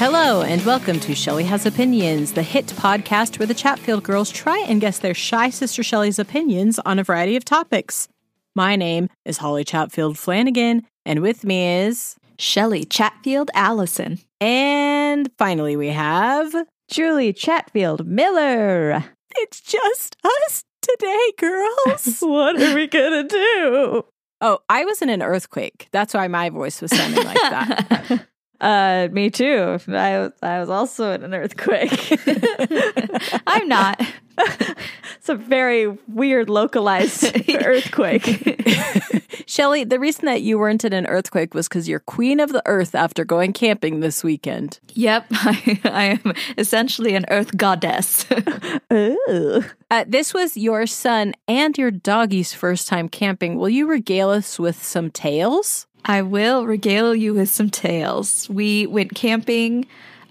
Hello, and welcome to Shelley Has Opinions, the hit podcast where the Chatfield girls try and guess their shy sister Shelley's opinions on a variety of topics. My name is Holly Chatfield Flanagan, and with me is. Shelley Chatfield Allison. And finally, we have. Julie Chatfield Miller. It's just us today, girls. what are we gonna do? Oh, I was in an earthquake. That's why my voice was sounding like that. Uh, me too. I I was also in an earthquake. I'm not. it's a very weird localized earthquake. Shelly, the reason that you weren't in an earthquake was because you're queen of the earth after going camping this weekend. Yep, I, I am essentially an earth goddess. uh, this was your son and your doggy's first time camping. Will you regale us with some tales? I will regale you with some tales. We went camping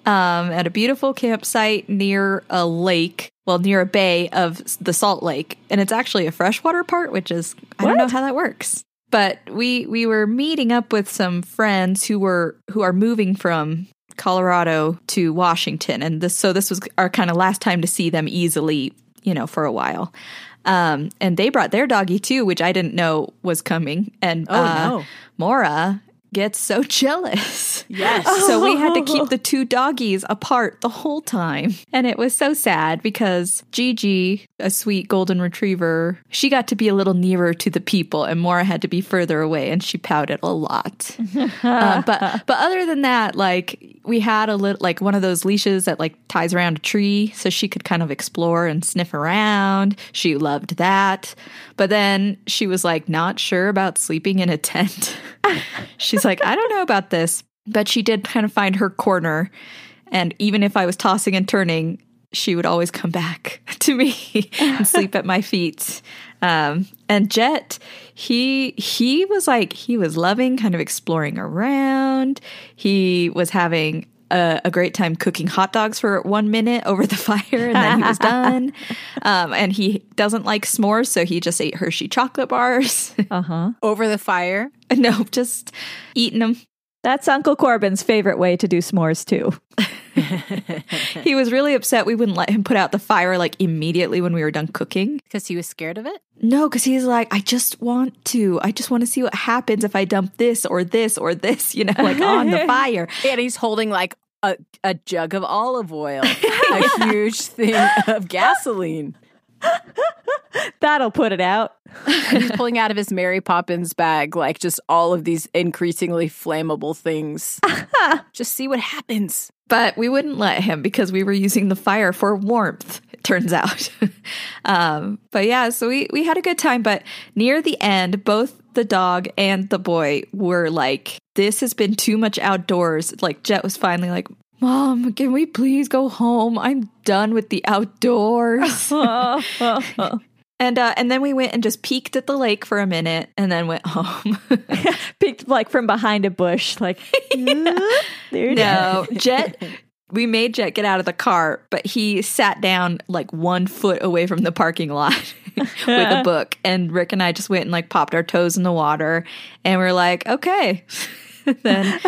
um, at a beautiful campsite near a lake, well, near a bay of the Salt Lake, and it's actually a freshwater part, which is I don't know how that works. But we we were meeting up with some friends who were who are moving from Colorado to Washington, and this so this was our kind of last time to see them easily, you know, for a while. Um, and they brought their doggy too, which I didn't know was coming. And oh uh, no, Mora gets so jealous. Yes. so we had to keep the two doggies apart the whole time. And it was so sad because Gigi, a sweet golden retriever, she got to be a little nearer to the people and Mora had to be further away and she pouted a lot. uh, but but other than that, like we had a little like one of those leashes that like ties around a tree so she could kind of explore and sniff around. She loved that. But then she was like not sure about sleeping in a tent. She's like, I don't know about this. But she did kind of find her corner. And even if I was tossing and turning, she would always come back to me and sleep at my feet. Um, and Jet, he he was like he was loving kind of exploring around. He was having a, a, great time cooking hot dogs for one minute over the fire, and then he was done. Um, and he doesn't like s'mores, so he just ate Hershey chocolate bars. uh huh. Over the fire? No, just eating them. That's Uncle Corbin's favorite way to do s'mores too. he was really upset we wouldn't let him put out the fire like immediately when we were done cooking because he was scared of it. No, because he's like, I just want to. I just want to see what happens if I dump this or this or this, you know, like on the fire. And he's holding like a, a jug of olive oil, a huge thing of gasoline. That'll put it out. he's pulling out of his Mary Poppins bag, like just all of these increasingly flammable things. just see what happens. But we wouldn't let him because we were using the fire for warmth, it turns out. um, but yeah, so we, we had a good time. But near the end, both the dog and the boy were like, this has been too much outdoors. Like, Jet was finally like, Mom, can we please go home? I'm done with the outdoors. and uh, and then we went and just peeked at the lake for a minute, and then went home. peeked like from behind a bush, like no. Jet, we made Jet get out of the car, but he sat down like one foot away from the parking lot with a book. And Rick and I just went and like popped our toes in the water, and we are like, okay. then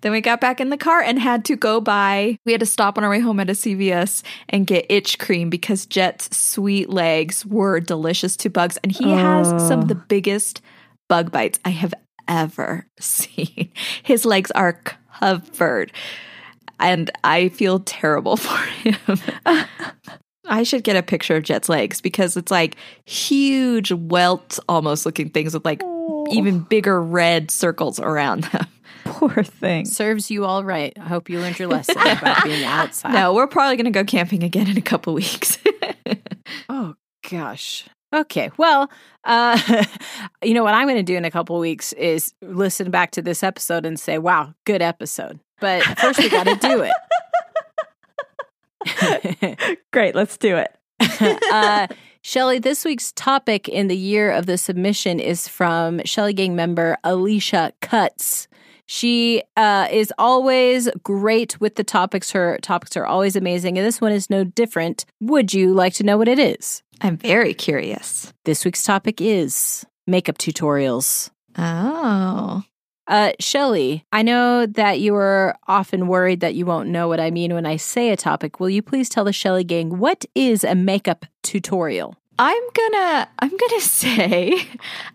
then we got back in the car and had to go buy we had to stop on our way home at a CVS and get itch cream because Jet's sweet legs were delicious to bugs and he has some of the biggest bug bites I have ever seen. His legs are covered and I feel terrible for him. I should get a picture of Jet's legs because it's like huge welt almost looking things with like oh. Even bigger red circles around them. Poor thing. Serves you all right. I hope you learned your lesson about being outside. No, we're probably going to go camping again in a couple weeks. oh, gosh. Okay. Well, uh, you know what I'm going to do in a couple weeks is listen back to this episode and say, wow, good episode. But first, we got to do it. Great. Let's do it. uh, Shelley, this week's topic in the year of the submission is from Shelly Gang member Alicia Cuts. She uh, is always great with the topics. Her topics are always amazing, and this one is no different. Would you like to know what it is? I'm very curious. This week's topic is makeup tutorials. Oh. Uh, Shelly, I know that you are often worried that you won't know what I mean when I say a topic. Will you please tell the Shelly gang what is a makeup tutorial? I'm gonna I'm gonna say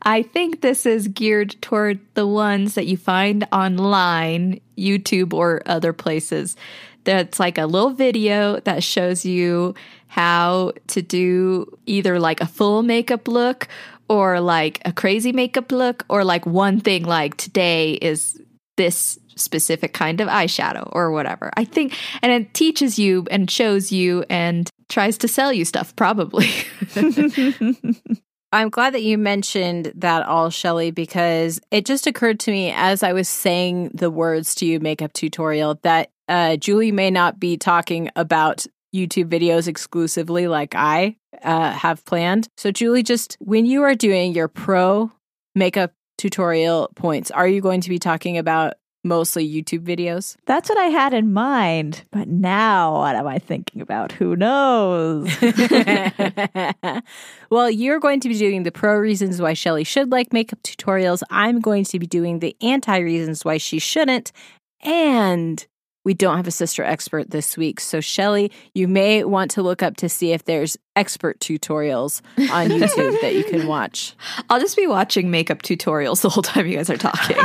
I think this is geared toward the ones that you find online, YouTube or other places. That's like a little video that shows you how to do either like a full makeup look or like a crazy makeup look or like one thing like today is this specific kind of eyeshadow or whatever. I think and it teaches you and shows you and tries to sell you stuff probably. I'm glad that you mentioned that all, Shelly, because it just occurred to me as I was saying the words to you makeup tutorial that uh, Julie may not be talking about YouTube videos exclusively like I uh, have planned. So, Julie, just when you are doing your pro makeup tutorial points, are you going to be talking about mostly YouTube videos? That's what I had in mind. But now what am I thinking about? Who knows? well, you're going to be doing the pro reasons why Shelly should like makeup tutorials. I'm going to be doing the anti reasons why she shouldn't. And we don't have a sister expert this week. So, Shelly, you may want to look up to see if there's expert tutorials on YouTube that you can watch. I'll just be watching makeup tutorials the whole time you guys are talking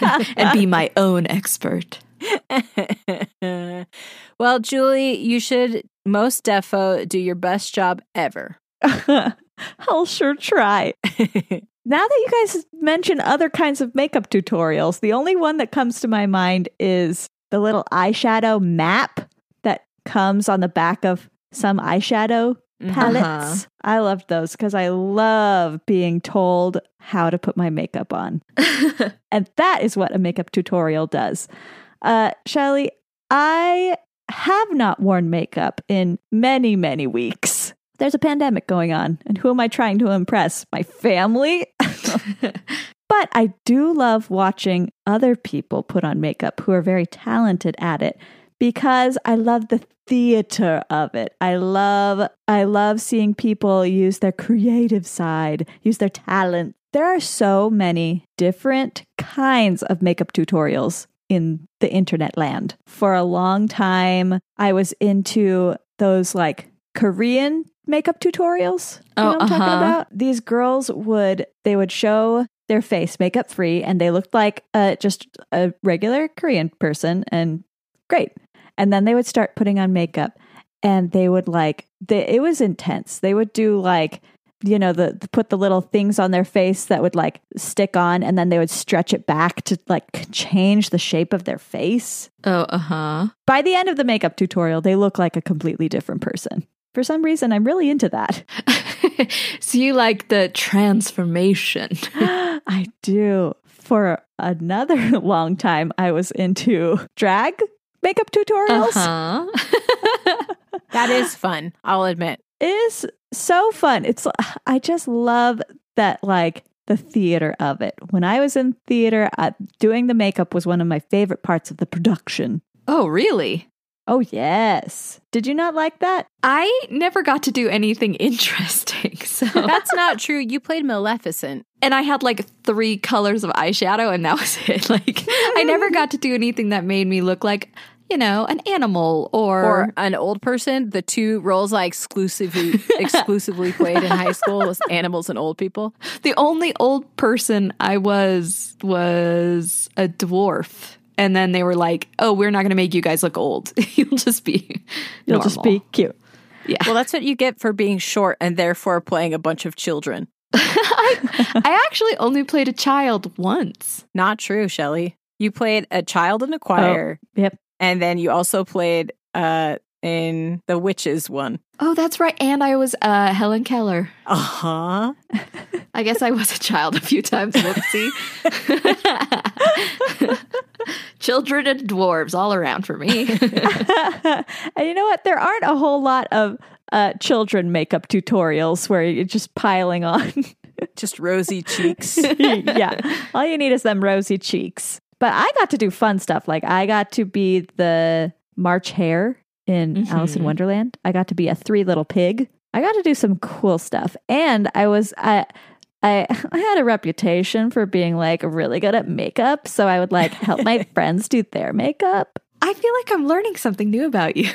and be my own expert. well, Julie, you should most defo do your best job ever. I'll sure try. now that you guys mention other kinds of makeup tutorials, the only one that comes to my mind is the little eyeshadow map that comes on the back of some eyeshadow palettes. Uh-huh. I loved those because I love being told how to put my makeup on. and that is what a makeup tutorial does. Uh, Shelly, I have not worn makeup in many, many weeks. There's a pandemic going on, and who am I trying to impress? My family? But I do love watching other people put on makeup who are very talented at it because I love the theater of it. I love I love seeing people use their creative side, use their talent. There are so many different kinds of makeup tutorials in the internet land. For a long time, I was into those like Korean makeup tutorials. You oh, know what I'm uh-huh. talking about? These girls would they would show their face makeup free and they looked like uh, just a regular Korean person and great. And then they would start putting on makeup and they would like, they, it was intense. They would do like, you know, the, the put the little things on their face that would like stick on and then they would stretch it back to like change the shape of their face. Oh, uh huh. By the end of the makeup tutorial, they look like a completely different person. For some reason, I'm really into that. so you like the transformation? I do. For another long time, I was into drag makeup tutorials. Uh-huh. that is fun, I'll admit. It is so fun. It's I just love that like the theater of it. When I was in theater, uh, doing the makeup was one of my favorite parts of the production. Oh, really? Oh, yes. Did you not like that? I never got to do anything interesting. So That's not true. You played Maleficent. And I had like three colors of eyeshadow and that was it. Like I never got to do anything that made me look like you know, an animal or or an old person. The two roles I exclusively exclusively played in high school was animals and old people. The only old person I was was a dwarf and then they were like, "Oh, we're not going to make you guys look old. You'll just be You'll normal. just be cute." Yeah. Well, that's what you get for being short and therefore playing a bunch of children. I, I, actually only played a child once. Not true, Shelly. You played a child in a choir. Oh, yep. And then you also played uh in the witches one. Oh, that's right. And I was uh Helen Keller. Uh-huh. I guess I was a child a few times. Whoopsie. Children and dwarves all around for me. and you know what? There aren't a whole lot of uh, children makeup tutorials where you're just piling on. just rosy cheeks. yeah. All you need is them rosy cheeks. But I got to do fun stuff. Like I got to be the March Hare in mm-hmm. Alice in Wonderland. I got to be a three little pig. I got to do some cool stuff. And I was, I, I I had a reputation for being like really good at makeup, so I would like help my friends do their makeup. I feel like I'm learning something new about you.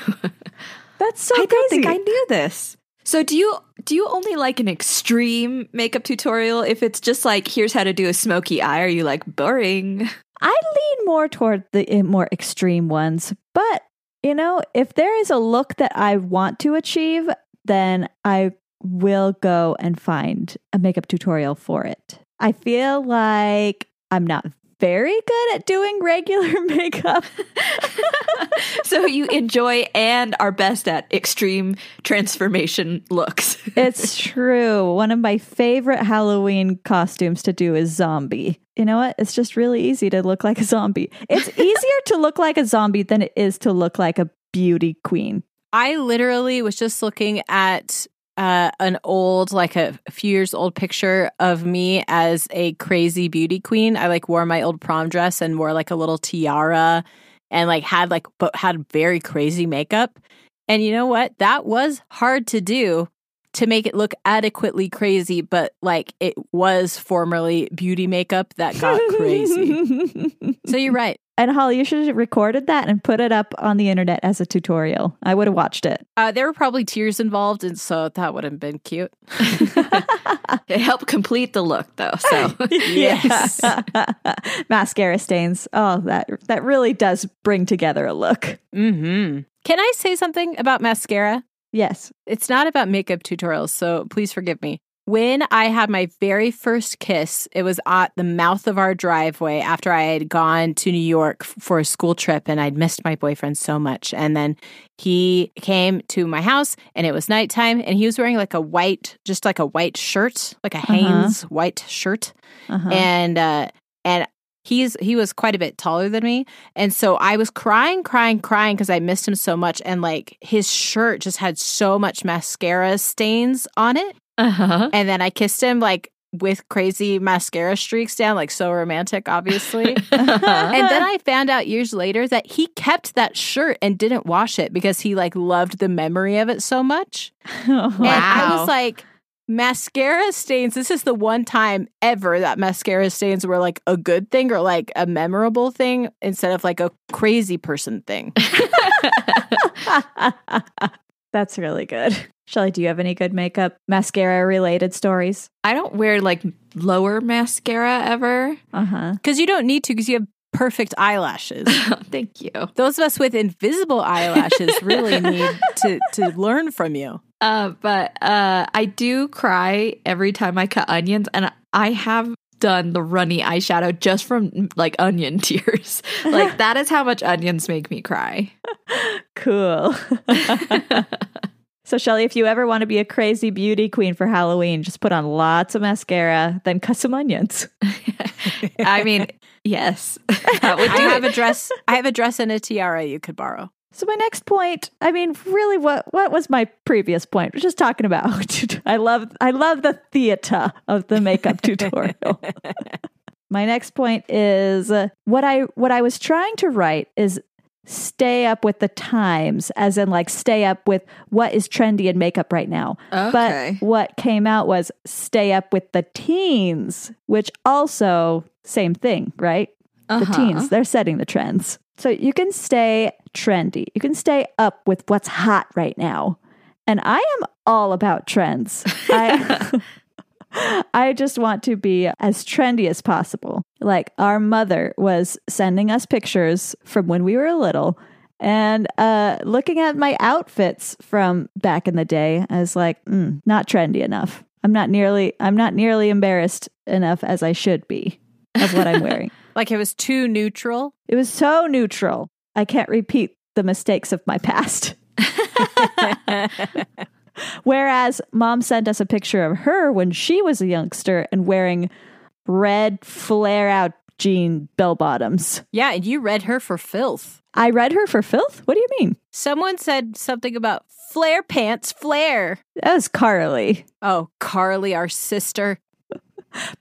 That's so I don't crazy. think I knew this. So do you do you only like an extreme makeup tutorial if it's just like here's how to do a smoky eye? Are you like boring? I lean more toward the uh, more extreme ones, but you know, if there is a look that I want to achieve, then I will go and find a makeup tutorial for it. I feel like I'm not very good at doing regular makeup. so you enjoy and are best at extreme transformation looks. it's true. One of my favorite Halloween costumes to do is zombie. You know what? It's just really easy to look like a zombie. It's easier to look like a zombie than it is to look like a beauty queen. I literally was just looking at uh, an old, like a, a few years old picture of me as a crazy beauty queen. I like wore my old prom dress and wore like a little tiara and like had like, but had very crazy makeup. And you know what? That was hard to do to make it look adequately crazy, but like it was formerly beauty makeup that got crazy. so you're right. And Holly, you should have recorded that and put it up on the internet as a tutorial. I would have watched it. Uh, there were probably tears involved, and so that would have been cute. it helped complete the look, though. So yes, mascara stains. Oh, that that really does bring together a look. hmm Can I say something about mascara? Yes. It's not about makeup tutorials, so please forgive me. When I had my very first kiss, it was at the mouth of our driveway after I had gone to New York for a school trip and I'd missed my boyfriend so much. And then he came to my house and it was nighttime and he was wearing like a white, just like a white shirt, like a Hanes uh-huh. white shirt. Uh-huh. And, uh, and he's he was quite a bit taller than me and so i was crying crying crying because i missed him so much and like his shirt just had so much mascara stains on it uh-huh. and then i kissed him like with crazy mascara streaks down like so romantic obviously and then i found out years later that he kept that shirt and didn't wash it because he like loved the memory of it so much wow. and i was like mascara stains this is the one time ever that mascara stains were like a good thing or like a memorable thing instead of like a crazy person thing that's really good shelly do you have any good makeup mascara related stories i don't wear like lower mascara ever uh-huh because you don't need to because you have perfect eyelashes. Thank you. Those of us with invisible eyelashes really need to to learn from you. Uh, but uh, I do cry every time I cut onions, and I have done the runny eyeshadow just from like onion tears. like that is how much onions make me cry. Cool. So, Shelly, if you ever want to be a crazy beauty queen for Halloween, just put on lots of mascara, then cut some onions. I mean, yes, that would I have a dress. I have a dress and a tiara you could borrow. So my next point, I mean, really, what what was my previous point? We're just talking about. I love I love the theater of the makeup tutorial. my next point is uh, what I what I was trying to write is stay up with the times, as in like stay up with what is trendy in makeup right now. Okay. But what came out was stay up with the teens, which also same thing, right? Uh-huh. The teens, they're setting the trends. So you can stay trendy. You can stay up with what's hot right now. And I am all about trends. I I just want to be as trendy as possible. Like our mother was sending us pictures from when we were little and uh, looking at my outfits from back in the day. I was like, mm, not trendy enough. I'm not nearly I'm not nearly embarrassed enough as I should be of what I'm wearing. like it was too neutral. It was so neutral. I can't repeat the mistakes of my past. Whereas mom sent us a picture of her when she was a youngster and wearing red flare out jean bell bottoms. Yeah, and you read her for filth. I read her for filth? What do you mean? Someone said something about flare pants, flare. That was Carly. Oh, Carly, our sister.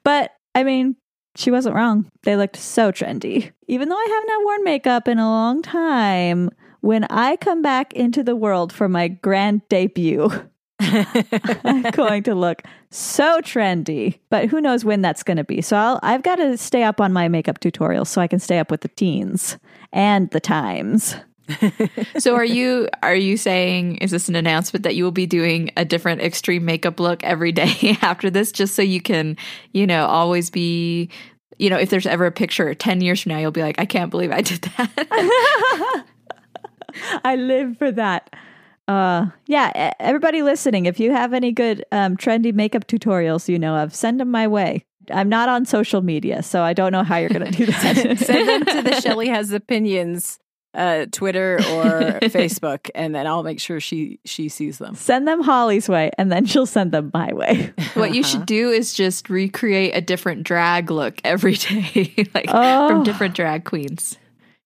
but I mean, she wasn't wrong. They looked so trendy. Even though I have not worn makeup in a long time, when I come back into the world for my grand debut, I'm going to look so trendy, but who knows when that's going to be. So I'll, I've got to stay up on my makeup tutorials so I can stay up with the teens and the times. so are you are you saying is this an announcement that you will be doing a different extreme makeup look every day after this just so you can, you know, always be you know, if there's ever a picture 10 years from now you'll be like, I can't believe I did that. I live for that. Uh, yeah, everybody listening, if you have any good um, trendy makeup tutorials you know of, send them my way. I'm not on social media, so I don't know how you're going to do that. send them to the Shelly Has Opinions uh, Twitter or Facebook, and then I'll make sure she she sees them. Send them Holly's way, and then she'll send them my way. what you should do is just recreate a different drag look every day, like oh. from different drag queens.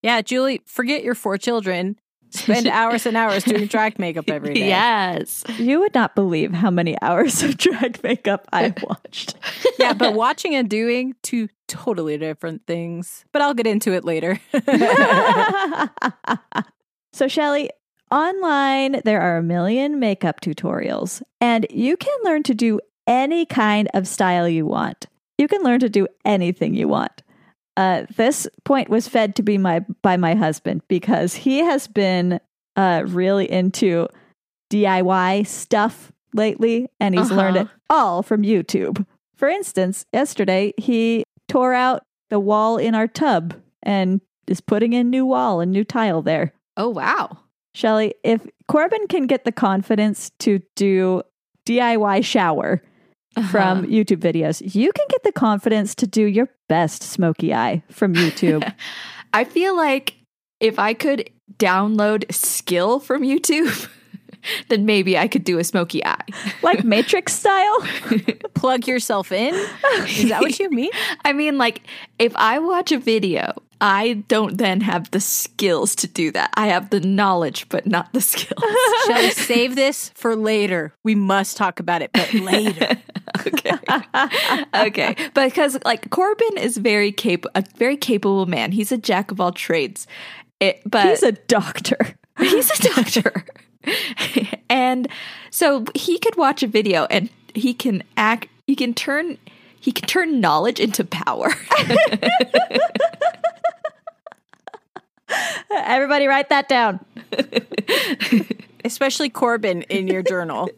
Yeah, Julie, forget your four children spend hours and hours doing drag makeup every day. Yes. You would not believe how many hours of drag makeup I've watched. yeah, but watching and doing two totally different things. But I'll get into it later. so, Shelly, online there are a million makeup tutorials, and you can learn to do any kind of style you want. You can learn to do anything you want. Uh, this point was fed to be my by my husband because he has been uh, really into DIY stuff lately, and he's uh-huh. learned it all from YouTube. For instance, yesterday he tore out the wall in our tub and is putting in new wall and new tile there. Oh wow. Shelly, if Corbin can get the confidence to do DIY shower, uh-huh. from YouTube videos. You can get the confidence to do your best smoky eye from YouTube. I feel like if I could download skill from YouTube, then maybe I could do a smoky eye. Like Matrix style? Plug yourself in? Is that what you mean? I mean, like, if I watch a video I don't then have the skills to do that. I have the knowledge, but not the skills. Shall we save this for later? We must talk about it, but later. okay. okay. Because like Corbin is very cap a very capable man. He's a jack of all trades. It, but he's a doctor. He's a doctor. And so he could watch a video and he can act he can turn he can turn knowledge into power. Everybody write that down. Especially Corbin in your journal.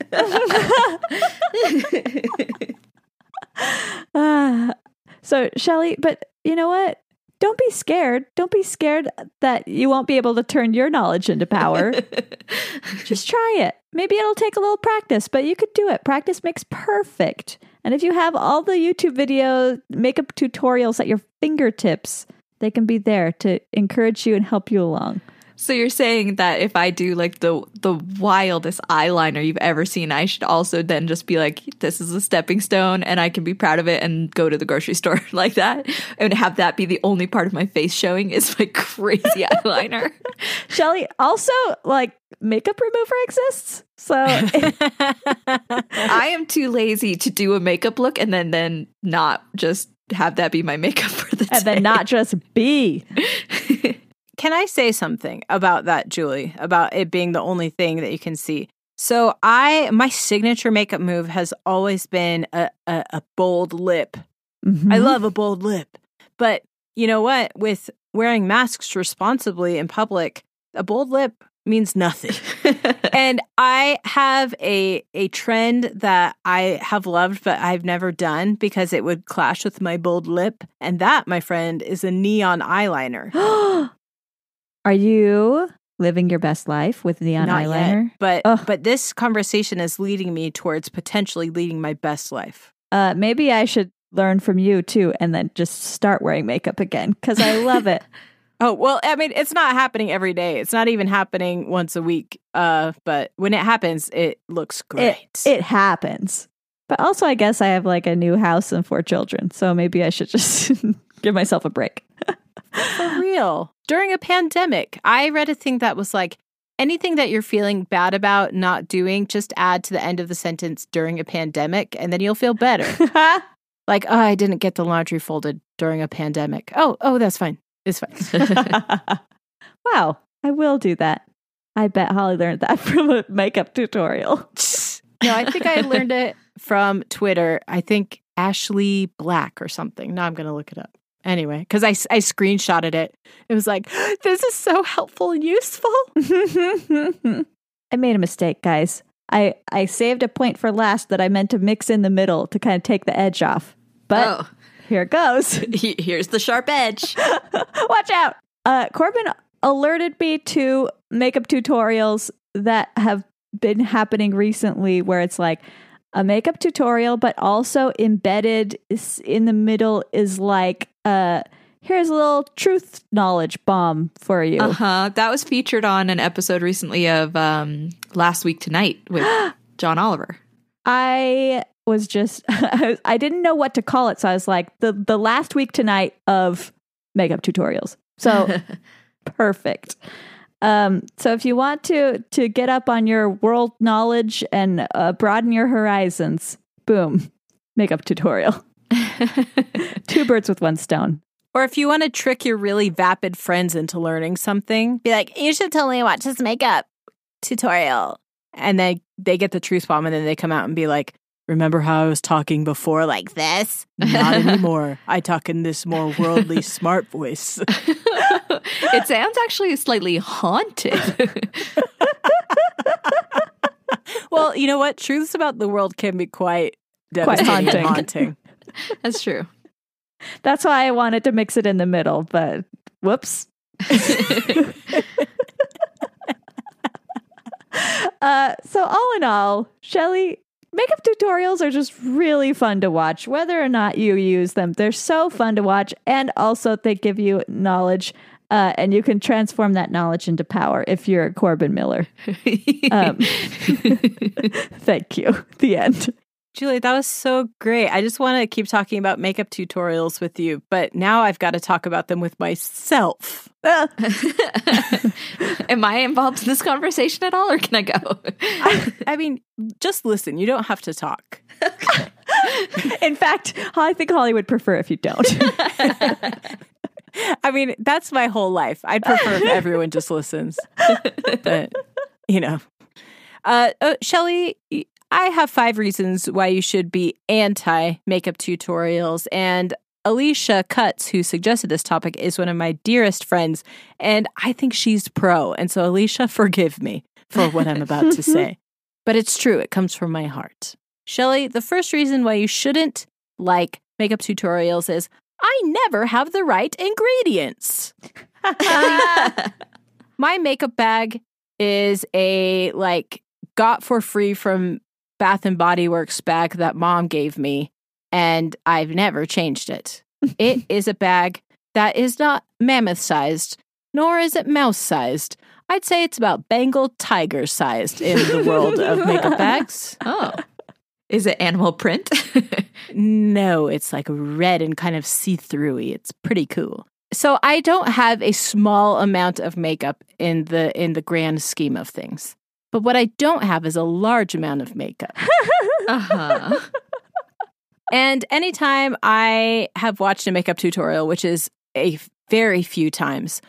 uh, so, Shelly, but you know what? Don't be scared. Don't be scared that you won't be able to turn your knowledge into power. Just try it. Maybe it'll take a little practice, but you could do it. Practice makes perfect. And if you have all the YouTube video makeup tutorials at your fingertips, they can be there to encourage you and help you along. So you're saying that if I do like the the wildest eyeliner you've ever seen, I should also then just be like, this is a stepping stone, and I can be proud of it and go to the grocery store like that, and have that be the only part of my face showing is my crazy eyeliner. Shelly, also like makeup remover exists, so I am too lazy to do a makeup look and then then not just have that be my makeup for the day and day. then not just be. Can I say something about that, Julie? About it being the only thing that you can see. So I, my signature makeup move has always been a a, a bold lip. Mm-hmm. I love a bold lip, but you know what? With wearing masks responsibly in public, a bold lip means nothing. and I have a a trend that I have loved but I've never done because it would clash with my bold lip and that my friend is a neon eyeliner. Are you living your best life with neon Not eyeliner? Yet, but Ugh. but this conversation is leading me towards potentially leading my best life. Uh maybe I should learn from you too and then just start wearing makeup again cuz I love it. Oh, well, I mean, it's not happening every day. It's not even happening once a week. Uh, but when it happens, it looks great. It, it happens. But also, I guess I have like a new house and four children. So maybe I should just give myself a break. For real. During a pandemic, I read a thing that was like, anything that you're feeling bad about not doing, just add to the end of the sentence during a pandemic, and then you'll feel better. like, oh, I didn't get the laundry folded during a pandemic. Oh, oh, that's fine. It's fine. wow, I will do that. I bet Holly learned that from a makeup tutorial. No, I think I learned it from Twitter. I think Ashley Black or something. Now I'm going to look it up. Anyway, because I, I screenshotted it. It was like, this is so helpful and useful. I made a mistake, guys. I, I saved a point for last that I meant to mix in the middle to kind of take the edge off. But oh, here it goes. here's the sharp edge. Watch out. Uh, Corbin alerted me to makeup tutorials that have been happening recently where it's like a makeup tutorial, but also embedded in the middle is like, uh, here's a little truth knowledge bomb for you. Uh huh. That was featured on an episode recently of um, Last Week Tonight with John Oliver. I was just I didn't know what to call it, so I was like the the last week tonight of makeup tutorials. So perfect. Um, so if you want to to get up on your world knowledge and uh, broaden your horizons, boom, makeup tutorial. Two birds with one stone. Or if you want to trick your really vapid friends into learning something, be like, you should totally watch this makeup tutorial. And then they get the truth bomb and then they come out and be like, remember how I was talking before like this? Not anymore. I talk in this more worldly smart voice. it sounds actually slightly haunted. well, you know what? Truths about the world can be quite Quite devastating and haunting. haunting. That's true. That's why I wanted to mix it in the middle, but whoops. uh, so all in all, Shelly, makeup tutorials are just really fun to watch, whether or not you use them. They're so fun to watch, and also they give you knowledge, uh, and you can transform that knowledge into power if you're a Corbin Miller. Um, thank you. The end. Julie, that was so great. I just want to keep talking about makeup tutorials with you, but now I've got to talk about them with myself. Uh, Am I involved in this conversation at all, or can I go? I, I mean, just listen. You don't have to talk. in fact, I think Holly would prefer if you don't. I mean, that's my whole life. I'd prefer if everyone just listens. But, you know. Uh, uh, Shelly, I have five reasons why you should be anti makeup tutorials. And Alicia Cuts, who suggested this topic, is one of my dearest friends. And I think she's pro. And so, Alicia, forgive me for what I'm about to say. But it's true, it comes from my heart. Shelly, the first reason why you shouldn't like makeup tutorials is I never have the right ingredients. My makeup bag is a like got for free from Bath and Body Works bag that mom gave me and I've never changed it. it is a bag that is not mammoth sized nor is it mouse sized. I'd say it's about Bengal tiger sized in the world of makeup bags. oh, is it animal print? No, it's like red and kind of see throughy. It's pretty cool. So I don't have a small amount of makeup in the in the grand scheme of things. But what I don't have is a large amount of makeup. uh huh. and anytime I have watched a makeup tutorial, which is a very few times,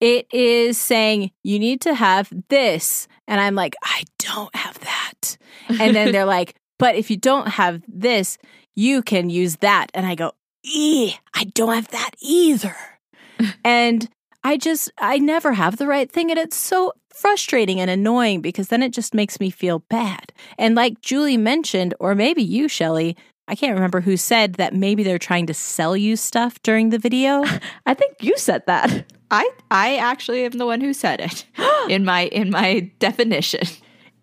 it is saying you need to have this and I'm like, I don't have that. And then they're like, but if you don't have this, you can use that. And I go, ee, I don't have that either. and I just, I never have the right thing. And it's so frustrating and annoying because then it just makes me feel bad. And like Julie mentioned, or maybe you, Shelly, I can't remember who said that maybe they're trying to sell you stuff during the video. I think you said that. I I actually am the one who said it in my in my definition.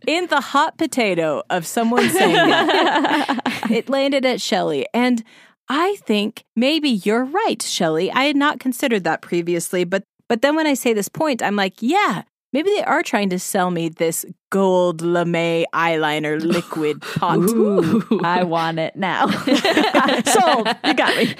in the hot potato of someone saying that, it landed at Shelley. And I think maybe you're right, Shelley. I had not considered that previously, but but then when I say this point, I'm like, yeah, maybe they are trying to sell me this gold lame eyeliner liquid pot. Ooh, I want it now. Sold. You got me.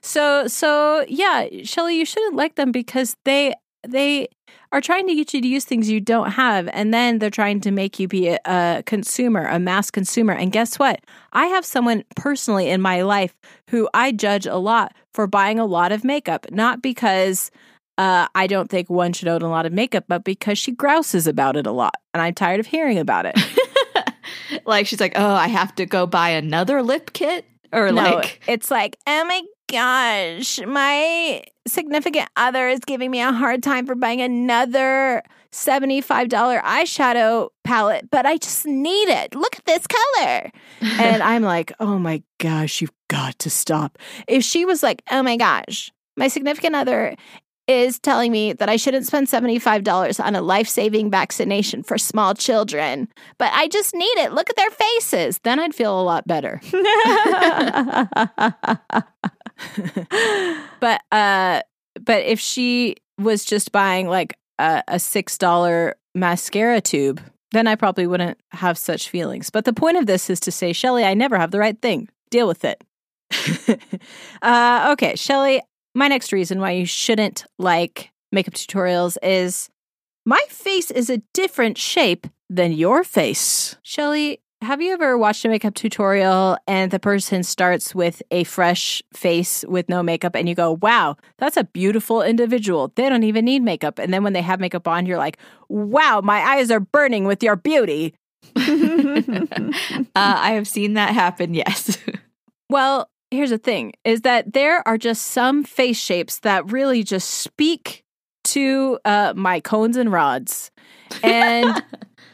so so yeah, Shelley, you shouldn't like them because they they are trying to get you to use things you don't have and then they're trying to make you be a, a, consumer a mass consumer and guess what i have someone personally in my life who i judge a lot for buying a lot of makeup not because uh, I don't think one should own a lot of makeup, but because she grouses about it a lot, and I'm tired of hearing about it. like she's like, oh, I have to go buy another lip kit, or no, like, it's like, oh my gosh, my significant other is giving me a hard time for buying another $75 eyeshadow palette, but I just need it. Look at this color. and I'm like, oh my gosh, you've got to stop. If she was like, oh my gosh, my significant other is telling me that I shouldn't spend $75 on a life saving vaccination for small children, but I just need it. Look at their faces. Then I'd feel a lot better. but uh but if she was just buying like a, a six dollar mascara tube, then I probably wouldn't have such feelings. But the point of this is to say, Shelly, I never have the right thing. Deal with it. uh, okay, Shelly, my next reason why you shouldn't like makeup tutorials is my face is a different shape than your face. Shelly, have you ever watched a makeup tutorial and the person starts with a fresh face with no makeup and you go, wow, that's a beautiful individual. They don't even need makeup. And then when they have makeup on, you're like, wow, my eyes are burning with your beauty. uh, I have seen that happen, yes. well, here's the thing is that there are just some face shapes that really just speak to uh, my cones and rods. And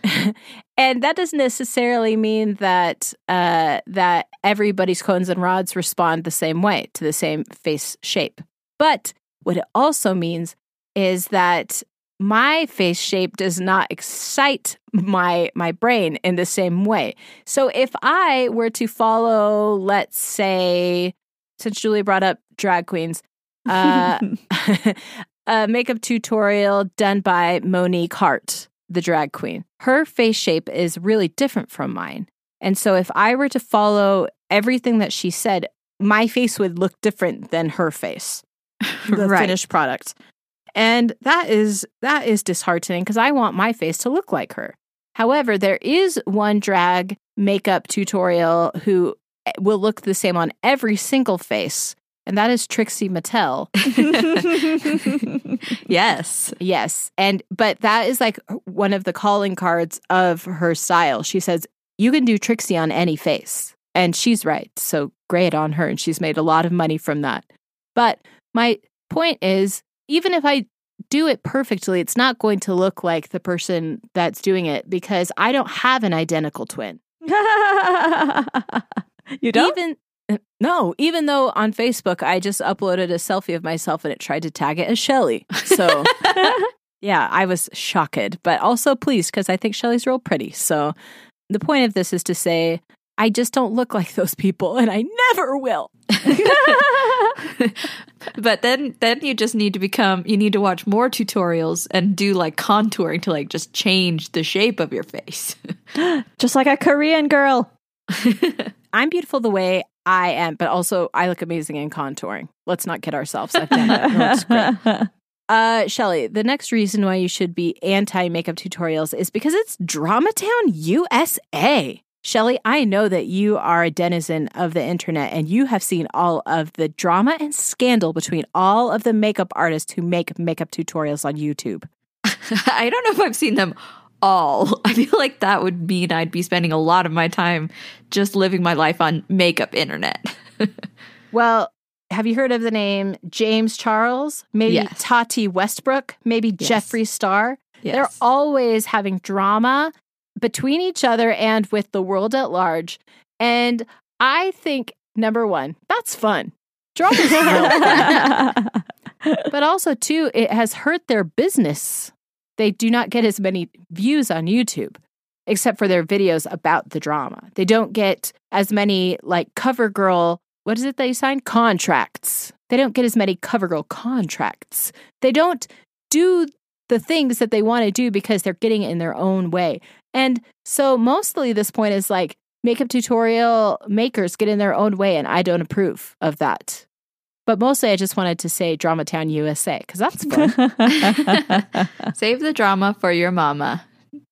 and that doesn't necessarily mean that uh, that everybody's cones and rods respond the same way to the same face shape. But what it also means is that my face shape does not excite my my brain in the same way. So if I were to follow, let's say, since Julie brought up drag queens, uh, a makeup tutorial done by Monique Heart the drag queen. Her face shape is really different from mine. And so if I were to follow everything that she said, my face would look different than her face, the right. finished product. And that is that is disheartening because I want my face to look like her. However, there is one drag makeup tutorial who eh, will look the same on every single face and that is Trixie Mattel. yes. Yes. And but that is like one of the calling cards of her style. She says, "You can do Trixie on any face." And she's right. So great on her and she's made a lot of money from that. But my point is, even if I do it perfectly, it's not going to look like the person that's doing it because I don't have an identical twin. you don't? Even no, even though on Facebook I just uploaded a selfie of myself and it tried to tag it as Shelly. So yeah, I was shocked, but also pleased because I think Shelly's real pretty. So the point of this is to say I just don't look like those people and I never will. but then then you just need to become you need to watch more tutorials and do like contouring to like just change the shape of your face. just like a Korean girl. I'm beautiful the way I am, but also I look amazing in contouring. Let's not kid ourselves. I've done looks great. Uh, Shelly, the next reason why you should be anti makeup tutorials is because it's Dramatown USA. Shelly, I know that you are a denizen of the internet and you have seen all of the drama and scandal between all of the makeup artists who make makeup tutorials on YouTube. I don't know if I've seen them all. I feel like that would mean I'd be spending a lot of my time just living my life on makeup internet. well, have you heard of the name James Charles? Maybe yes. Tati Westbrook? Maybe yes. Jeffree Star? Yes. They're always having drama between each other and with the world at large. And I think, number one, that's fun. Drama is fun. but also, too, it has hurt their business they do not get as many views on YouTube, except for their videos about the drama. They don't get as many like CoverGirl, what is it they sign? Contracts. They don't get as many CoverGirl contracts. They don't do the things that they want to do because they're getting it in their own way. And so mostly this point is like makeup tutorial makers get in their own way, and I don't approve of that. But mostly I just wanted to say Dramatown USA because that's fun. Save the drama for your mama,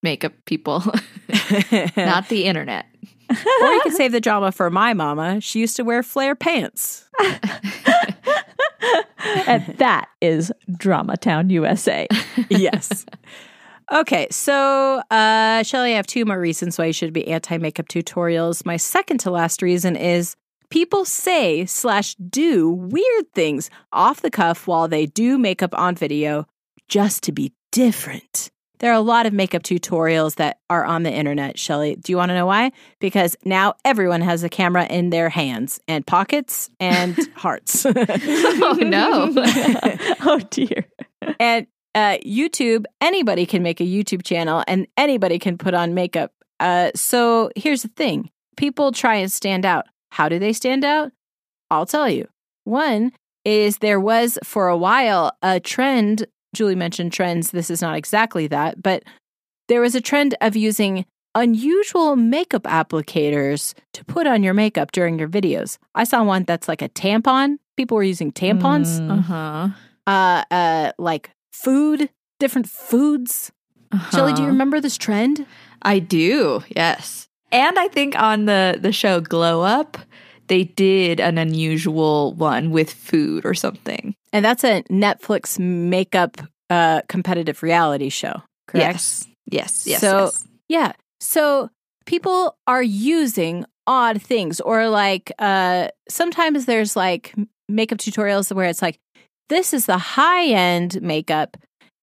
makeup people, not the internet. or you can save the drama for my mama. She used to wear flare pants. and that is Dramatown, USA. yes. Okay, so uh Shelly, I have two more reasons why you should be anti-makeup tutorials. My second to last reason is people say slash do weird things off the cuff while they do makeup on video just to be different. There are a lot of makeup tutorials that are on the internet, Shelley. Do you want to know why? Because now everyone has a camera in their hands and pockets and hearts. oh no. oh dear. and uh, YouTube, anybody can make a YouTube channel and anybody can put on makeup. Uh, so here's the thing people try and stand out. How do they stand out? I'll tell you. One is there was for a while a trend. Julie mentioned trends. This is not exactly that, but there was a trend of using unusual makeup applicators to put on your makeup during your videos. I saw one that's like a tampon. People were using tampons, Mm. Uh-huh. uh, uh, like food, different foods. Shelley, do you Uh-huh. remember this trend? I do, yes. And I think on the the show Glow Up, they did an unusual one with food or something. And that's a Netflix makeup uh, competitive reality show, correct? Yes. Yes. Yes. So- yes. Yeah. So people are using odd things, or like uh, sometimes there's like makeup tutorials where it's like, this is the high end makeup.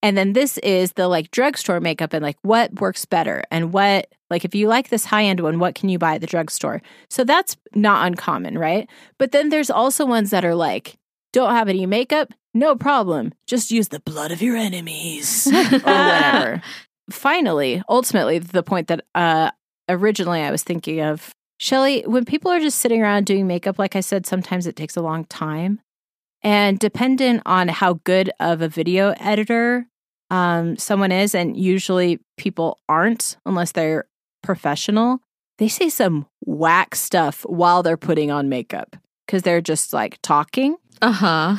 And then this is the like drugstore makeup, and like what works better, and what, like, if you like this high end one, what can you buy at the drugstore? So that's not uncommon, right? But then there's also ones that are like, don't have any makeup? No problem. Just use the blood of your enemies or whatever. Finally, ultimately, the point that uh, originally I was thinking of, Shelley, when people are just sitting around doing makeup, like I said, sometimes it takes a long time. And dependent on how good of a video editor um, someone is, and usually people aren't unless they're professional, they say some whack stuff while they're putting on makeup because they're just like talking. Uh-huh.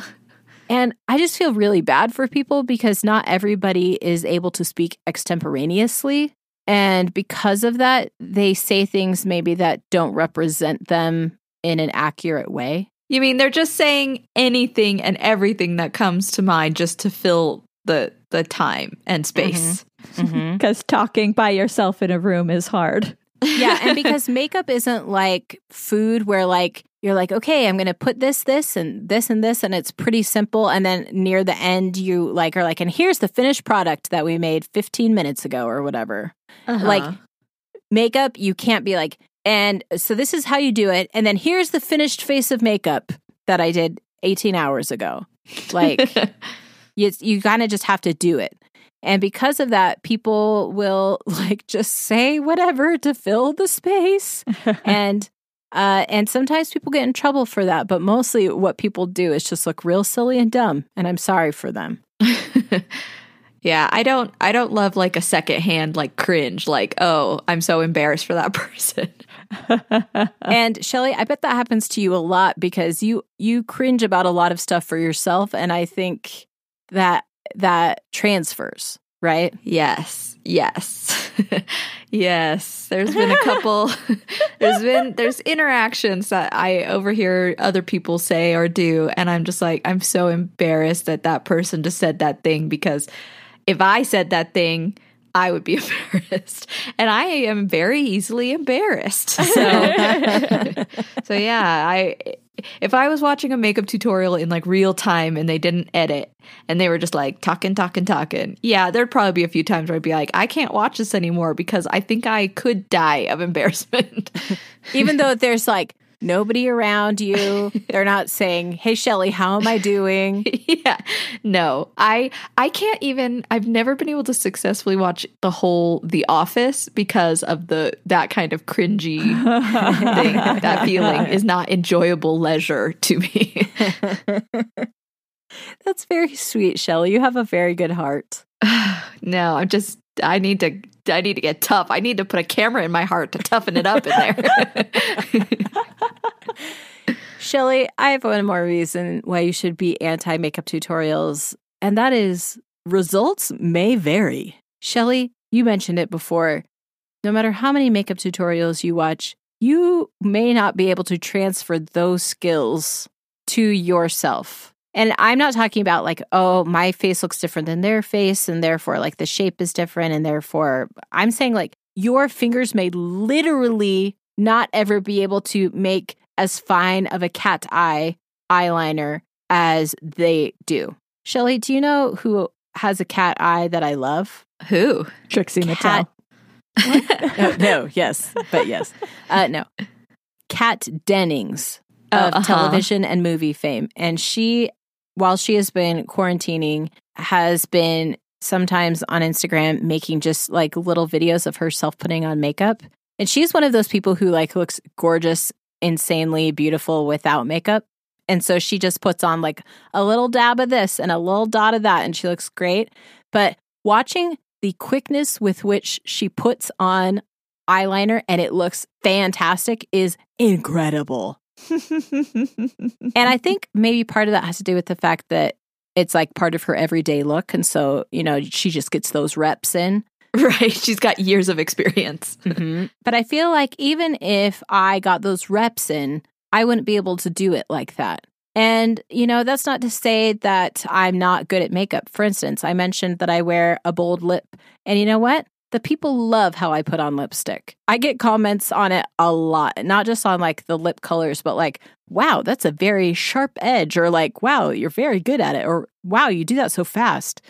And I just feel really bad for people because not everybody is able to speak extemporaneously. And because of that, they say things maybe that don't represent them in an accurate way. You mean they're just saying anything and everything that comes to mind just to fill the the time and space. Mm-hmm. Because talking by yourself in a room is hard. yeah. And because makeup isn't like food where like you're like, okay, I'm going to put this, this, and this, and this, and it's pretty simple. And then near the end, you like are like, and here's the finished product that we made 15 minutes ago or whatever. Like, Uh-huh. makeup, you can't be like, and so this is how you do it. And then here's the finished face of makeup that I did 18 hours ago. Like, you, you kind of just have to do it. And because of that, people will like just say whatever to fill the space. and, uh, and sometimes people get in trouble for that. But mostly what people do is just look real silly and dumb. And I'm sorry for them. yeah, I don't I don't love like a secondhand like cringe, like, oh, I'm so embarrassed for that person. and Shelley, I bet that happens to you a lot because you you cringe about a lot of stuff for yourself, and I think that that transfers, right? Yes. Yes. yes. There's been a couple there's been there's interactions that I overhear other people say or do and I'm just like I'm so embarrassed that that person just said that thing because if I said that thing I would be embarrassed. And I am very easily embarrassed. So So yeah, I if I was watching a makeup tutorial in like real time and they didn't edit and they were just like talking, talking, talking, yeah, there'd probably be a few times where I'd be like, I can't watch this anymore because I think I could die of embarrassment. Even though there's like nobody around you, they're not saying, "Hey, Shelley, how am I doing?" yeah. No. I I can't even I've never been able to successfully watch the whole The Office because of the that kind of cringy thing. That feeling is not enjoyable leisure to me. That's very sweet, Shelley. You have a very good heart. no, I'm just I need to I need to get tough. I need to put a camera in my heart to toughen it up in there. Shelley, I have one more reason why you should be anti makeup tutorials, and that is results may vary. Shelley, you mentioned it before. No matter how many makeup tutorials you watch, you may not be able to transfer those skills to yourself. And I'm not talking about like, oh, my face looks different than their face, and therefore, like, the shape is different. And therefore, I'm saying, like, your fingers may literally not ever be able to make as fine of a cat eye eyeliner as they do. Shelley, do you know who has a cat eye that I love? Who? Trixie Cat- Mattel. oh, no, yes, but yes. Uh, no. Kat Dennings Oh, of uh-huh. television and movie fame. And she, while she has been quarantining, has been sometimes on Instagram making just like little videos of herself putting on makeup. And she's one of those people who like looks gorgeous, insanely beautiful without makeup. And so she just puts on like a little dab of this and a little dot of that, and she looks great. But watching the quickness with which she puts on eyeliner and it looks fantastic is incredible. And I think maybe part of that has to do with the fact that it's like part of her everyday look. And so, you know, she just gets those reps in. Right. She's got years of experience. Mhm. But I feel like even if I got those reps in, I wouldn't be able to do it like that. And, you know, that's not to say that I'm not good at makeup. For instance, I mentioned that I wear a bold lip. And you know what? The people love how I put on lipstick. I get comments on it a lot, not just on like the lip colors, but like, wow, that's a very sharp edge, or like, wow, you're very good at it, or wow, you do that so fast.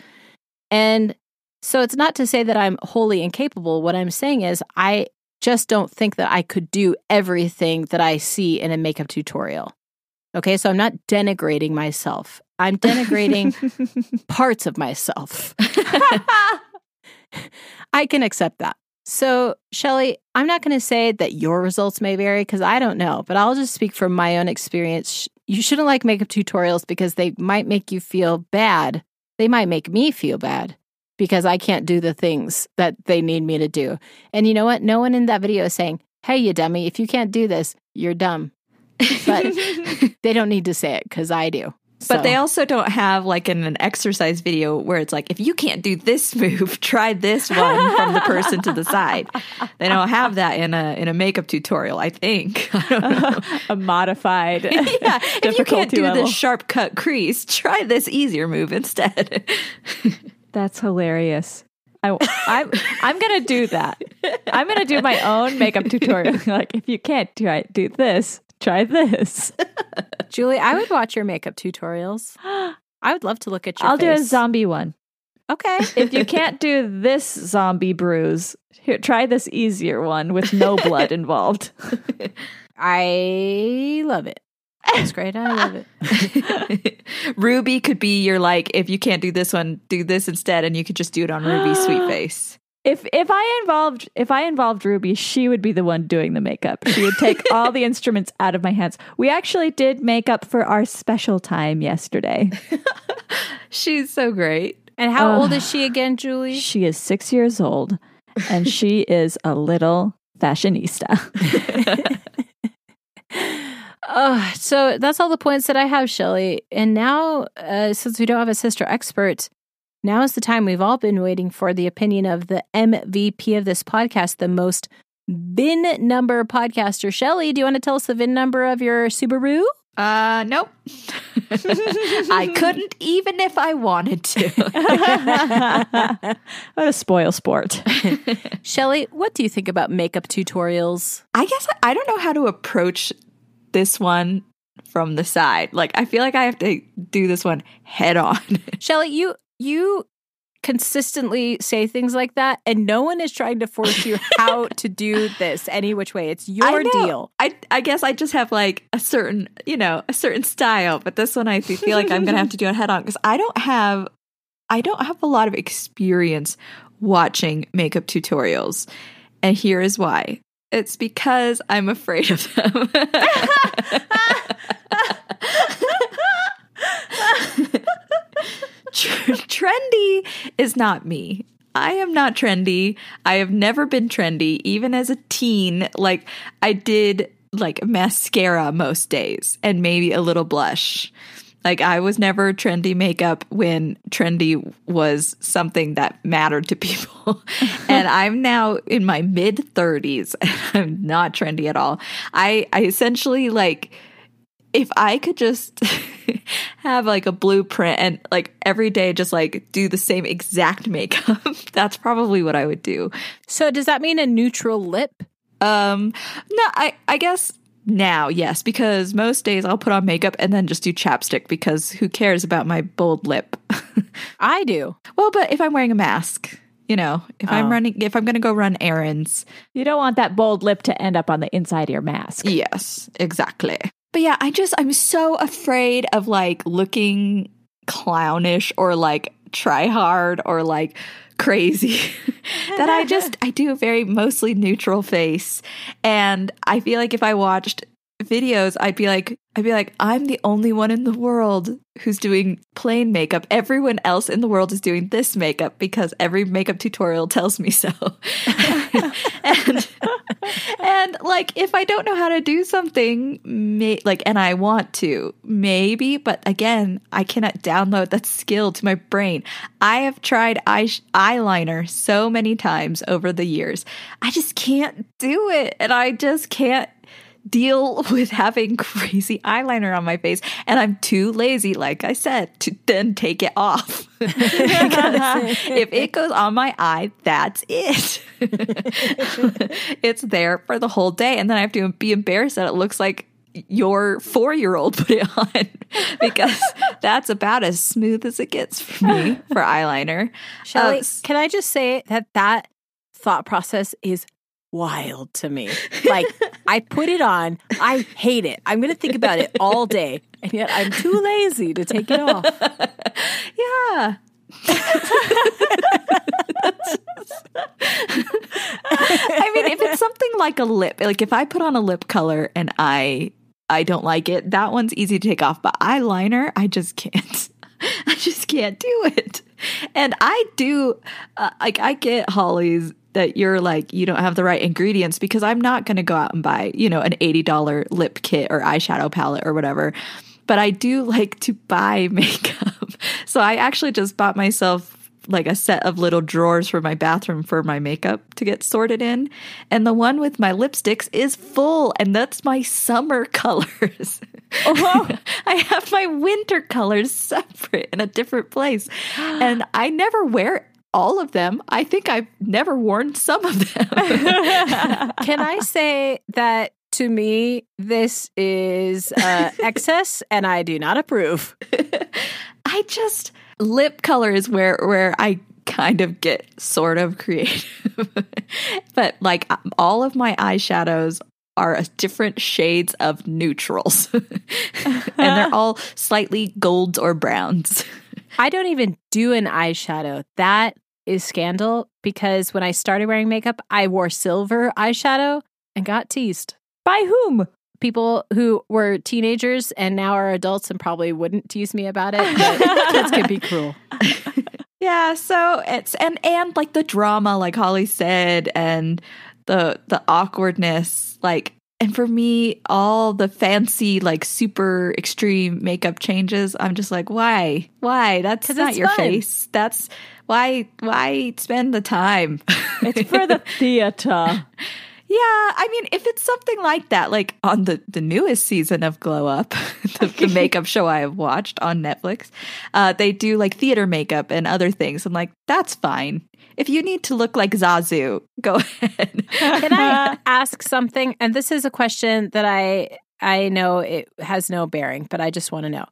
And so it's not to say that I'm wholly incapable. What I'm saying is, I just don't think that I could do everything that I see in a makeup tutorial. Okay, so I'm not denigrating myself. I'm denigrating parts of myself. I can accept that. So, Shelley, I'm not going to say that your results may vary because I don't know, but I'll just speak from my own experience. You shouldn't like makeup tutorials because they might make you feel bad. They might make me feel bad because I can't do the things that they need me to do. And you know what? No one in that video is saying, hey, you dummy, if you can't do this, you're dumb. But they don't need to say it because I do. But they also don't have like an, an exercise video where it's like, if you can't do this move, try this one from the person to the side. They don't have that in a in a makeup tutorial. I think. I don't know. a modified. yeah, if you can't do level. this sharp cut crease, try this easier move instead. That's hilarious. I, I'm I'm gonna do that. I'm gonna do my own makeup tutorial. like if you can't try do this, try this. Julie, I would watch your makeup tutorials. I would love to look at your I'll do a zombie one. Okay. If you can't do this zombie bruise, here try this easier one with no blood involved. I love it. That's great. I love it. Ruby could be your like, if you can't do this one, do this instead, and you could just do it on Ruby's sweet face. If if I involved if I involved Ruby, she would be the one doing the makeup. She would take all the instruments out of my hands. We actually did makeup for our special time yesterday. She's so great. And how Ugh. old is she again, Julie? She is six years old, and she is a little fashionista. Oh, so that's all the points that I have, Shelley. And now, uh, since we don't have a sister expert, now is the time we've all been waiting for the opinion of the MVP of this podcast, the most VIN number podcaster. Shelley, do you want to tell us the VIN number of your Subaru? Uh, nope. I couldn't even if I wanted to. what a spoil sport. Shelley, what do you think about makeup tutorials? I guess I, I don't know how to approach this one from the side. Like, I feel like I have to do this one head on. Shelley, you you consistently say things like that, and no one is trying to force you how to do this any which way. It's your know. deal. I I guess I just have like a certain, you know, a certain style, but this one I feel like I'm going to have to do it head on because I don't have I don't have a lot of experience watching makeup tutorials. And here is why. It's because I'm afraid of them. trendy is not me. I am not trendy. I have never been trendy, even as a teen. Like, I did like mascara most days and maybe a little blush. Like, I was never trendy makeup when trendy was something that mattered to people. and I'm now in my mid 30s and I'm not trendy at all. I, I essentially like, if I could just have like a blueprint and like every day just like do the same exact makeup. That's probably what I would do. So does that mean a neutral lip? Um no, I I guess now, yes, because most days I'll put on makeup and then just do chapstick because who cares about my bold lip? I do. well, but if I'm wearing a mask, you know, if Oh. I'm running if I'm going to go run errands, You don't want that bold lip to end up on the inside of your mask. Yes, exactly. But yeah, I just I'm so afraid of like looking clownish or like try hard or like crazy that I just I do a very mostly neutral face. And I feel like if I watched videos I'd be like I'd be like I'm the only one in the world who's doing plain makeup. Everyone else in the world is doing this makeup because every makeup tutorial tells me so. And like if I don't know how to do something, may, like and I want to, maybe, but again, I cannot download that skill to my brain. I have tried eye eyeliner so many times over the years. I just can't do it and I just can't deal with having crazy eyeliner on my face and I'm too lazy like I said to then take it off. if it goes on my eye, that's it. it's there for the whole day and then I have to be embarrassed that it looks like your 4-year-old put it on because that's about as smooth as it gets for me for eyeliner. Shelly, Uh, can I just say that that thought process is wild to me. Like, I put it on, I hate it. I'm going to think about it all day, and yet I'm too lazy to take it off. Yeah. I mean, if it's something like a lip, like if I put on a lip color and I I don't like it, that one's easy to take off. But eyeliner, I just can't. I just can't do it. And I do, uh, like, I get Holly's that you're like you don't have the right ingredients because I'm not going to go out and buy you know an eighty dollar lip kit or eyeshadow palette or whatever. But I do like to buy makeup, so I actually just bought myself like a set of little drawers for my bathroom for my makeup to get sorted in. And the one with my lipsticks is full, and that's my summer colors. Oh. I have my winter colors separate in a different place. And I never wear all of them. I think I've never worn some of them. Can I say that to me, this is uh, excess and I do not approve? I just lip color is where where I kind of get sort of creative. but like all of my eyeshadows are different shades of neutrals. and they're all slightly golds or browns. I don't even do an eyeshadow. That is scandal because when I started wearing makeup, I wore silver eyeshadow and got teased. By whom? People who were teenagers and now are adults and probably wouldn't tease me about it. But kids can be cruel. Yeah, so it's and and like the drama like Holly said and the the awkwardness like and for me all the fancy like super extreme makeup changes I'm just like why? Why? That's not your fun. face. That's why why spend the time? It's for the theater. Yeah, I mean, if it's something like that, like on the, the newest season of Glow Up, the, the makeup show I have watched on Netflix, uh, they do like theater makeup and other things. I'm like, that's fine. If you need to look like Zazu, go ahead. Can I ask something? And this is a question that I I know it has no bearing, but I just want to know.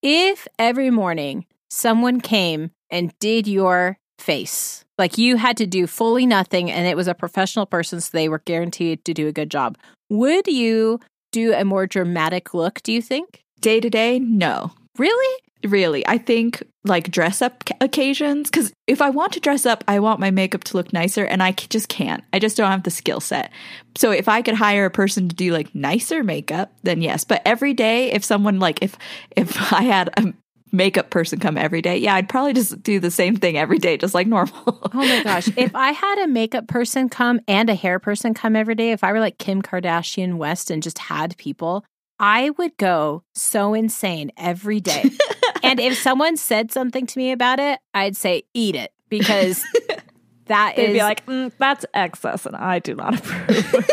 If every morning someone came and did your face, like you had to do fully nothing and it was a professional person so they were guaranteed to do a good job, would you do a more dramatic look, do you think? Day to day, no. Really? Really, I think like dress up ca- occasions, because if I want to dress up, I want my makeup to look nicer, and I c- just can't. I just don't have the skill set. So if I could hire a person to do like nicer makeup, then yes. But every day, if someone like if if I had a makeup person come every day, yeah, I'd probably just do the same thing every day, just like normal. Oh my gosh. if I had a makeup person come and a hair person come every day, if I were like Kim Kardashian West and just had people, I would go so insane every day. and if someone said something to me about it, I'd say, eat it because that They'd is be like, "Mm, that's excess, and I do not approve.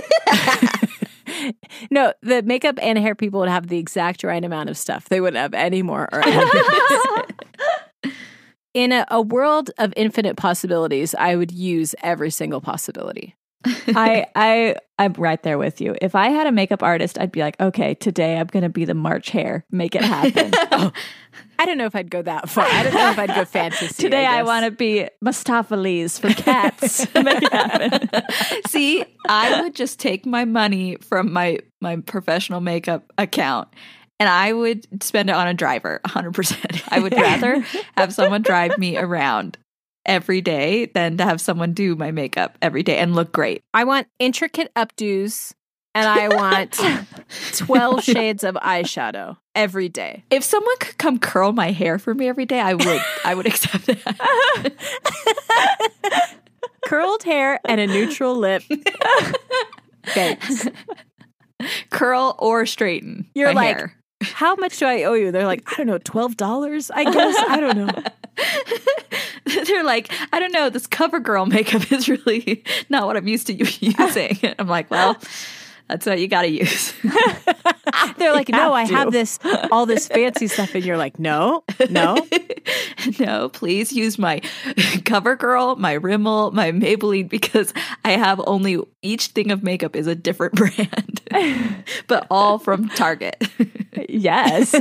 no, the makeup and hair people would have the exact right amount of stuff. They wouldn't have any more or. In a, a world of infinite possibilities, I would use every single possibility. I I I'm right there with you. If I had a makeup artist, I'd be like, okay, today I'm gonna be the March Hare. Make it happen. Oh. I don't know if I'd go that far. I don't know if I'd go fantasy. today I, guess. want to be Mustapha for cats. Make it happen. See, I would just take my money from my my professional makeup account and I would spend it on a driver 100%. I would rather have someone drive me around every day than to have someone do my makeup every day and look great. I want intricate updos and I want 12 shades of eyeshadow every day. If someone could come curl my hair for me every day, I would I would accept that. Curled hair and a neutral lip. Thanks. curl or straighten. You're like, hair. How much do I owe you? They're like, I don't know, $12? I guess. I don't know. They're like, I don't know, this cover girl makeup is really not what I'm used to using. I'm like, well, that's what you got to use. They're like, no, I have to. have this, all this fancy stuff. And you're like, no, no. no, please use my cover girl, my Rimmel, my Maybelline because I have only each thing of makeup is a different brand, but all from Target. yes.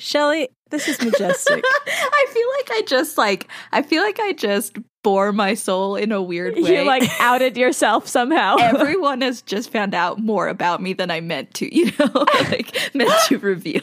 Shelley, this is majestic. I feel like I just like I feel like I just bore my soul in a weird way. You like outed yourself somehow. Everyone has just found out more about me than I meant to, you know, like meant to reveal.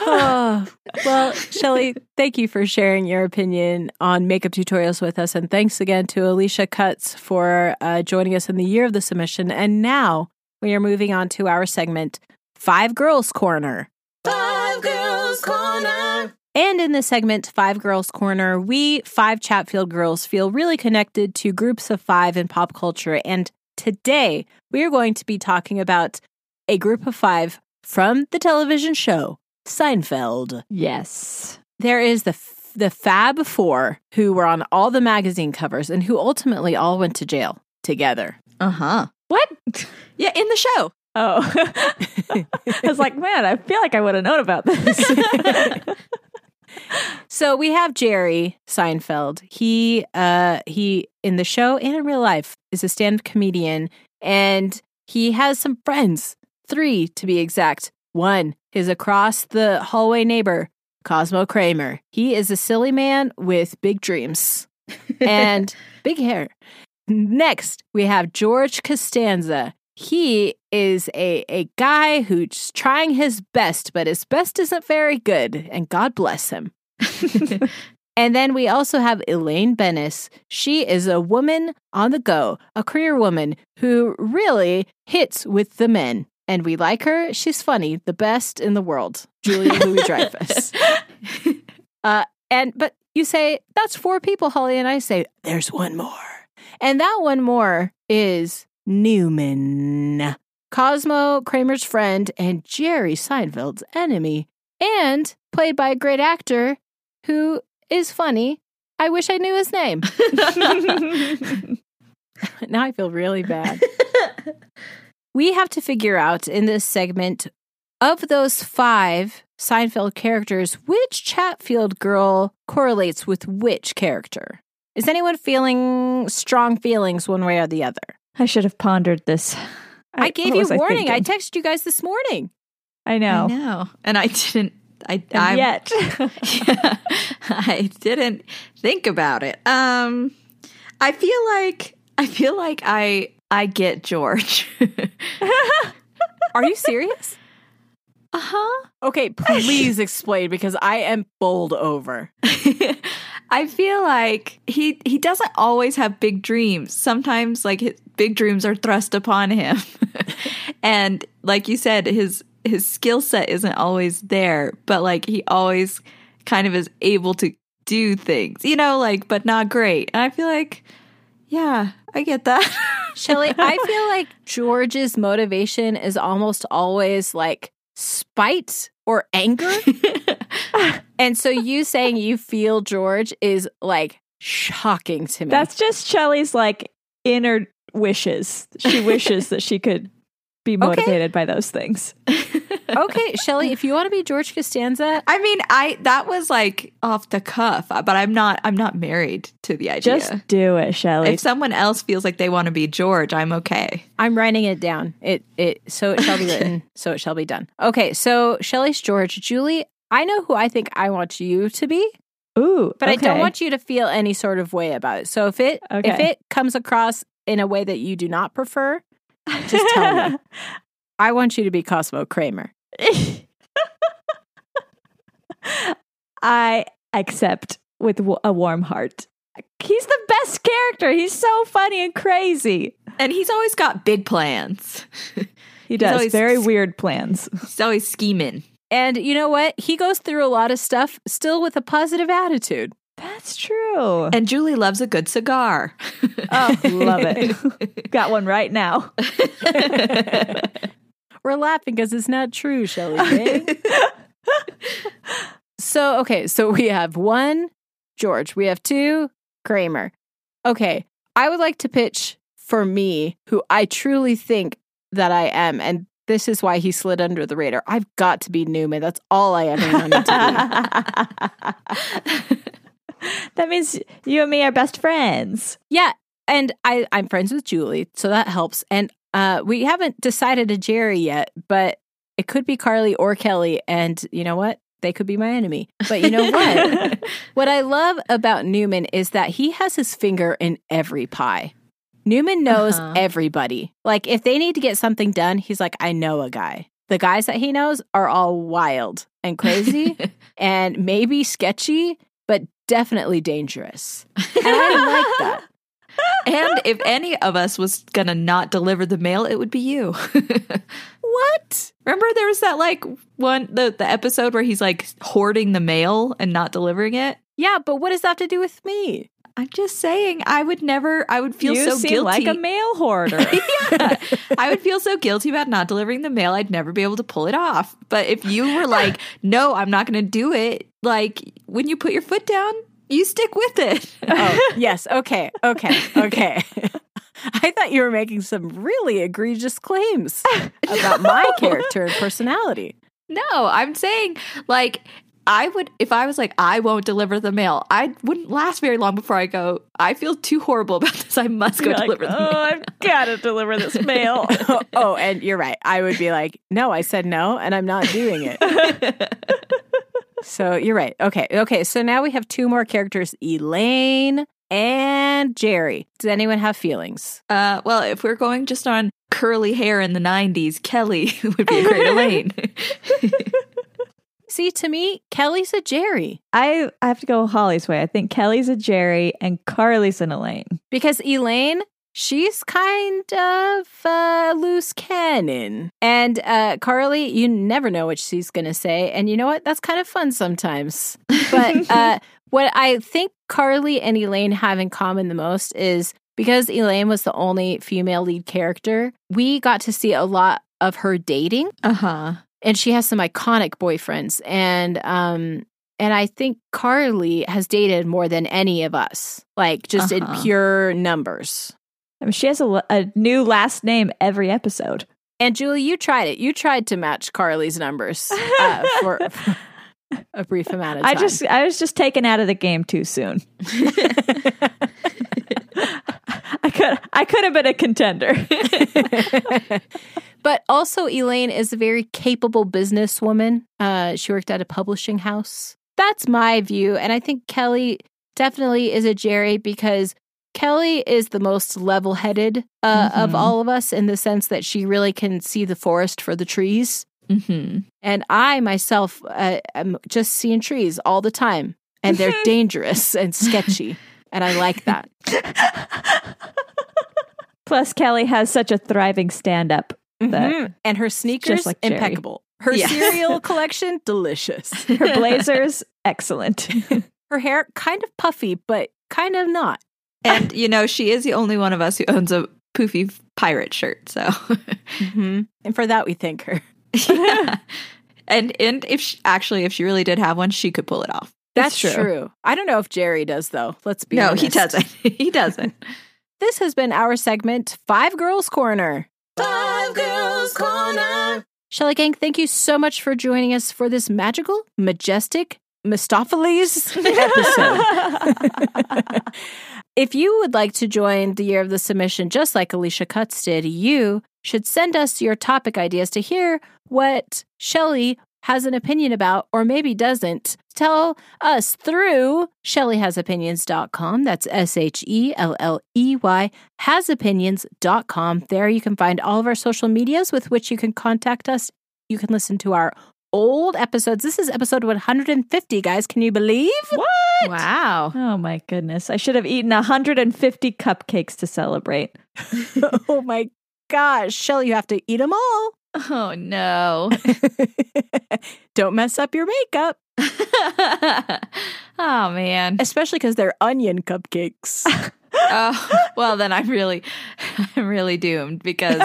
oh, well, Shelley, thank you for sharing your opinion on makeup tutorials with us. And thanks again to Alicia Cutts for uh, joining us in the year of the submission. And now we are moving on to our segment, Five Girls Corner. Five Girls Corner. And in this segment, Five Girls Corner, we five Chatfield girls feel really connected to groups of five in pop culture. And today we are going to be talking about a group of five from the television show Seinfeld. yes. There is the f- the Fab Four who were on all the magazine covers and who ultimately all went to jail together. Uh huh. What? Yeah, in the show. Oh. I was like, man, I feel like I would have known about this. So we have Jerry Seinfeld. He uh he in the show and in real life is a stand-up comedian and he has some friends, 3 to be exact. One is across the hallway neighbor, Cosmo Kramer. He is a silly man with big dreams and big hair. Next, we have George Costanza. He is a, a guy who's trying his best, but his best isn't very good, and God bless him. and then we also have Elaine Benes. She is a woman on the go, a career woman who really hits with the men. And we like her. She's funny, the best in the world. Julia Louis Dreyfus. Uh, and but you say that's four people, Holly, and I say there's one more, and that one more is Newman, Cosmo Kramer's friend and Jerry Seinfeld's enemy, and played by a great actor who is funny. I wish I knew his name. now I feel really bad. we have to figure out in this segment of those five Seinfeld characters, which Chatfield girl correlates with which character? Is anyone feeling strong feelings one way or the other? I should have pondered this. I, gave you was I warning. I, thinking? texted you guys this morning. I know. I know. And I didn't I And I'm- yet, yeah, I didn't think about it. Um I feel like I feel like I I get George. Are you serious? uh-huh. okay, please explain because I am bowled over. I feel like he he doesn't always have big dreams. Sometimes like his big dreams are thrust upon him. and like you said his his skill set isn't always there, but like he always kind of is able to do things. You know, like but not great. And I feel like yeah, I get that. Shelley, I feel like George's motivation is almost always like spite or anger. and so you saying you feel George is like shocking to me. That's just Shelley's like inner wishes. She wishes that she could be motivated by those things. okay, Shelley, if you want to be George Costanza, I mean, I that was like off the cuff, uh, but I'm not. I'm not married to the idea. Just do it, Shelley. if someone else feels like they want to be George, I'm okay. I'm writing it down. It it so it shall be written, so it shall be done. Okay, so Shelley's George, Julie, I know who I think I want you to be, Ooh, but I don't want you to feel any sort of way about it. So if it if it comes across in a way that you do not prefer, just tell me. I want you to be Cosmo Kramer. I accept with a warm heart. He's the best character. He's so funny and crazy. And he's always got big plans. He does always- very weird plans. he's always scheming. And you know what? He goes through a lot of stuff still with a positive attitude. That's true. And Julie loves a good cigar. Oh, love it. Got one right now. We're laughing because it's not true, Shelley. Eh? So, okay, so we have one George, we have two Kramer. Okay, I would like to pitch for me, who I truly think that I am, and this is why he slid under the radar. I've got to be Newman. That's all I ever wanted to be. that means you and me are best friends. Yeah, and I I'm friends with Julie, so that helps. And uh we haven't decided a Jerry yet, but it could be Carly or Kelly and you know what? They could be my enemy. But you know what? what I love about Newman is that he has his finger in every pie. Newman knows Uh-huh. everybody. Like if they need to get something done, he's like I know a guy. The guys that he knows are all wild and crazy and maybe sketchy, but definitely dangerous. And I like that. and if any of us was gonna not deliver the mail, it would be you. What? Remember there was that like one the, the episode where he's like hoarding the mail and not delivering it? Yeah, but what does that have to do with me? I'm just saying I would never I would feel you so guilty. like a mail hoarder. yeah. I would feel so guilty about not delivering the mail. I'd never be able to pull it off. But if you were like, no, I'm not going to do it, like when you put your foot down, you stick with it. Oh, yes. Okay. Okay. Okay. I thought you were making some really egregious claims about my character and personality. No, I'm saying like I would if I was like I won't deliver the mail. I wouldn't last very long before I go. I feel too horrible about this. I must go You're like, deliver the oh, mail. I've got to deliver this mail. oh, and you're right. I would be like, no, I said no, and I'm not doing it. So you're right. Okay. Okay. So now we have two more characters Elaine and Jerry. Does anyone have feelings? Uh, well, if we're going just on curly hair in the '90s, Kelly would be a great Elaine. See, to me, Kelly's a Jerry I, I have to go Holly's way. I think Kelly's a Jerry and Carly's an Elaine. because Elaine, she's kind of a loose cannon. And uh, Carly, you never know what she's going to say. And you know what? That's kind of fun sometimes. But uh, what I think Carly and Elaine have in common the most is because Elaine was the only female lead character, we got to see a lot of her dating uh huh. And she has some iconic boyfriends and um and I think Carly has dated more than any of us, like just Uh-huh. in pure numbers. I mean, she has a, a new last name every episode. And Julie, you tried it. You tried to match Carly's numbers uh, for, for a brief amount of time. I just I was just taken out of the game too soon. I could have been a contender. but also, Elaine is a very capable businesswoman. Uh, she worked at a publishing house. That's my view. And I think Kelly definitely is a Jerry because Kelly is the most level headed uh, of Mhm. all of us in the sense that she really can see the forest for the trees. hmm And I myself uh, am just seeing trees all the time, and they're dangerous and sketchy. And I like that. Plus, Kelly has such a thriving stand up. That- Mhm. And her sneakers, like Jerry. impeccable. Her Yeah. cereal collection, delicious. Her blazers, excellent. Her hair, kind of puffy, but kind of not. And you know, she is the only one of us who owns a poofy pirate shirt. So, Mm-hmm. And for that, we thank her. yeah. and and if she, actually, if she really did have one, she could pull it off. That's true. true. I don't know if Jerry does though. Let's be No, honest. he doesn't. he doesn't. This has been our segment, Five Girls Corner. Five Girls Corner. Shelley Gang, thank you so much for joining us for this magical, majestic, Mistoffelees episode. if you would like to join the Year of the Submission, just like Alicia Cutts did, you should send us your topic ideas to hear what Shelley has an opinion about or maybe doesn't. Tell us through shelleyhasopinions.com. That's S H E L L E Y hasopinions.com. There you can find all of our social medias with which you can contact us. You can listen to our old episodes. This is episode 150, guys. Can you believe? What? Wow. Oh my goodness. I should have eaten 150 cupcakes to celebrate. oh my gosh. Shelley, you have to eat them all. Oh no. Don't mess up your makeup, oh man. especially because they're onion cupcakes. Oh, well then I'm really I'm really doomed because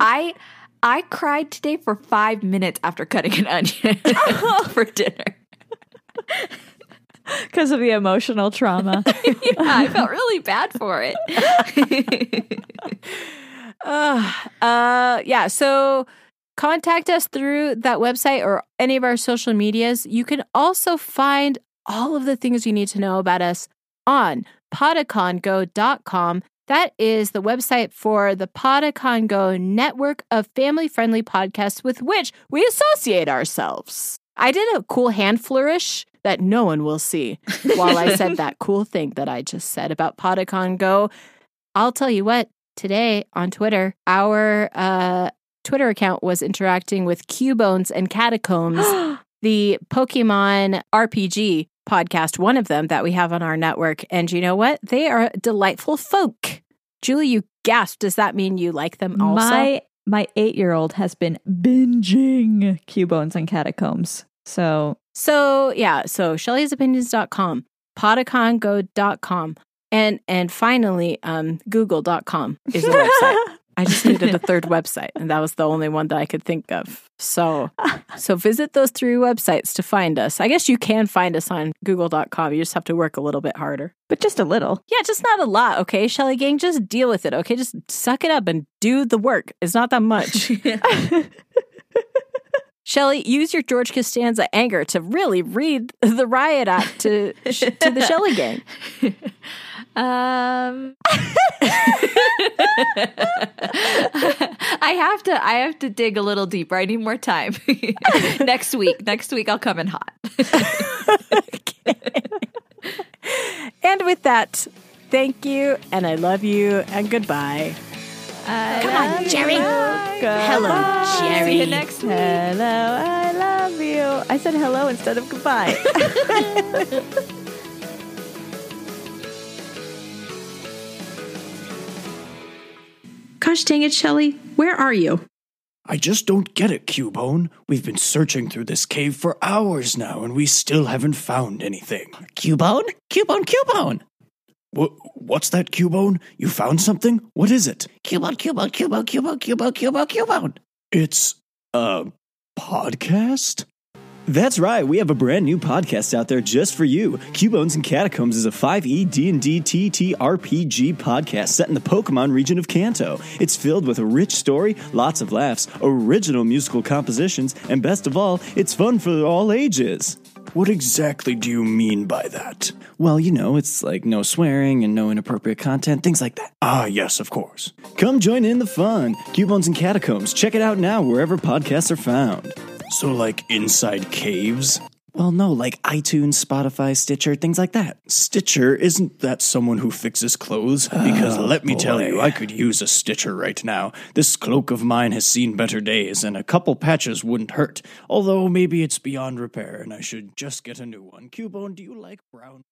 I I cried today for 5 minutes after cutting an onion for dinner. Because of the emotional trauma. yeah, I felt really bad for it. uh, uh, yeah. So contact us through that website or any of our social medias. You can also find all of the things you need to know about us on podacongo.com. That is the website for the Podacongo network of family friendly podcasts with which we associate ourselves. I did a cool hand flourish that no one will see while I said that cool thing that I just said about Podacongo. I'll tell you what, today on Twitter, our uh, Twitter account was interacting with Cubones and Catacombs, the Pokemon RPG podcast, one of them that we have on our network. And you know what? They are delightful folk. Julie, you gasped. Does that mean you like them also? My my eight year old has been binging Cubones and Catacombs. So So yeah, so shellysopinions.com, podacongo.com, and and finally, um, google.com is the website. I just needed a third website, and that was the only one that I could think of. So so visit those three websites to find us. I guess you can find us on google.com. You just have to work a little bit harder. but just a little. Yeah, just not a lot, okay, Shelley Gang? Just deal with it, okay? Just suck it up and do the work. It's not that much. Shelley, use your George Costanza anger to really read the riot act to to the Shelley gang. Um I have to I have to dig a little deeper. I need more time. next week. Next week I'll come in hot. And with that, thank you and I love you and goodbye. Come on, Jerry. Hello, Jerry. See you next week. Hello, I love you. I said hello instead of goodbye. Gosh dang it, Shelley. Where are you? I just don't get it, Cubone. We've been searching through this cave for hours now, and we still haven't found anything. Cubone? Cubone, Cubone. Wh- what's that, Cubone? You found something? What is it? Cubone, Cubone, Cubone, Cubone, Cubone, Cubone, Cubone. It's a podcast? That's right. We have a brand new podcast out there just for you. Cubones and Catacombs is a 5e D&D TTRPG podcast set in the Pokemon region of Kanto. It's filled with a rich story, lots of laughs, original musical compositions, and best of all, it's fun for all ages. What exactly do you mean by that? Well, you know, it's like no swearing and no inappropriate content, things like that. Ah, yes, of course. Come join in the fun. Cubones and Catacombs. Check it out now wherever podcasts are found. So, like inside caves? Well, no, like iTunes, Spotify, Stitcher, things like that. Stitcher, isn't that someone who fixes clothes? Ah, because let me tell you. I could use a Stitcher right now. This cloak of mine has seen better days, and a couple patches wouldn't hurt. Although maybe it's beyond repair, and I should just get a new one. Cubone, do you like brown?